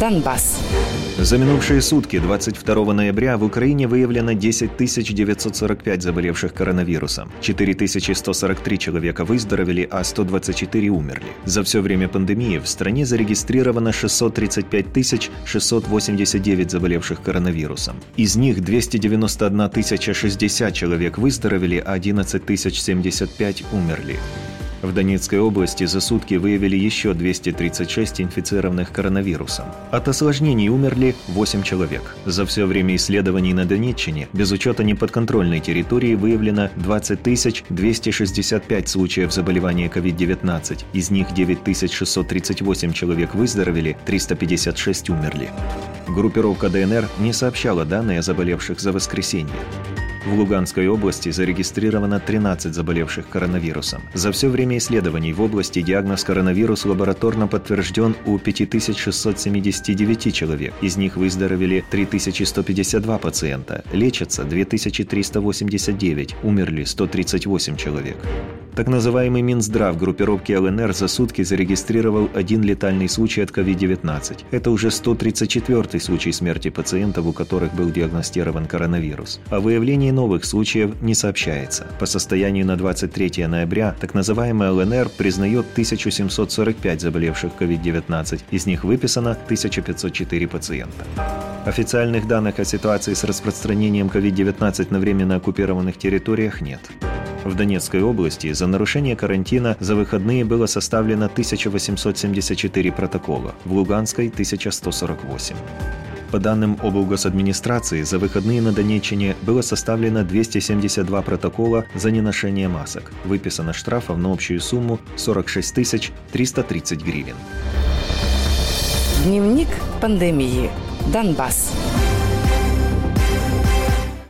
Донбасс. За минувшие сутки, 22 ноября, в Украине выявлено 10 945 заболевших коронавирусом. 4143 человека выздоровели, а 124 умерли. За все время пандемии в стране зарегистрировано 635 689 заболевших коронавирусом. Из них 291 060 человек выздоровели, а 11 075 умерли. В Донецкой области за сутки выявили еще 236 инфицированных коронавирусом. От осложнений умерли 8 человек. За все время исследований на Донеччине, без учета неподконтрольной территории, выявлено 20 265 случаев заболевания COVID-19. Из них 9638 человек выздоровели, 356 умерли. Группировка ДНР не сообщала данные о заболевших за воскресенье. В Луганской области зарегистрировано 13 заболевших коронавирусом. За все время исследований в области диагноз коронавирус лабораторно подтвержден у 5679 человек. Из них выздоровели 3152 пациента, лечатся 2389, умерли 138 человек. Так называемый Минздрав группировки ЛНР за сутки зарегистрировал один летальный случай от COVID-19. Это уже 134 случай смерти пациентов, у которых был диагностирован коронавирус. О выявлении новых случаев не сообщается. По состоянию на 23 ноября так называемая ЛНР признает 1745 заболевших COVID-19, из них выписано 1504 пациента. Официальных данных о ситуации с распространением COVID-19 на временно оккупированных территориях нет. В Донецкой области за нарушение карантина за выходные было составлено 1874 протокола, в Луганской – 1148. По данным облгосадминистрации, за выходные на Донеччине было составлено 272 протокола за неношение масок. Выписано штрафов на общую сумму 46 330 гривен. Дневник пандемии. Донбасс.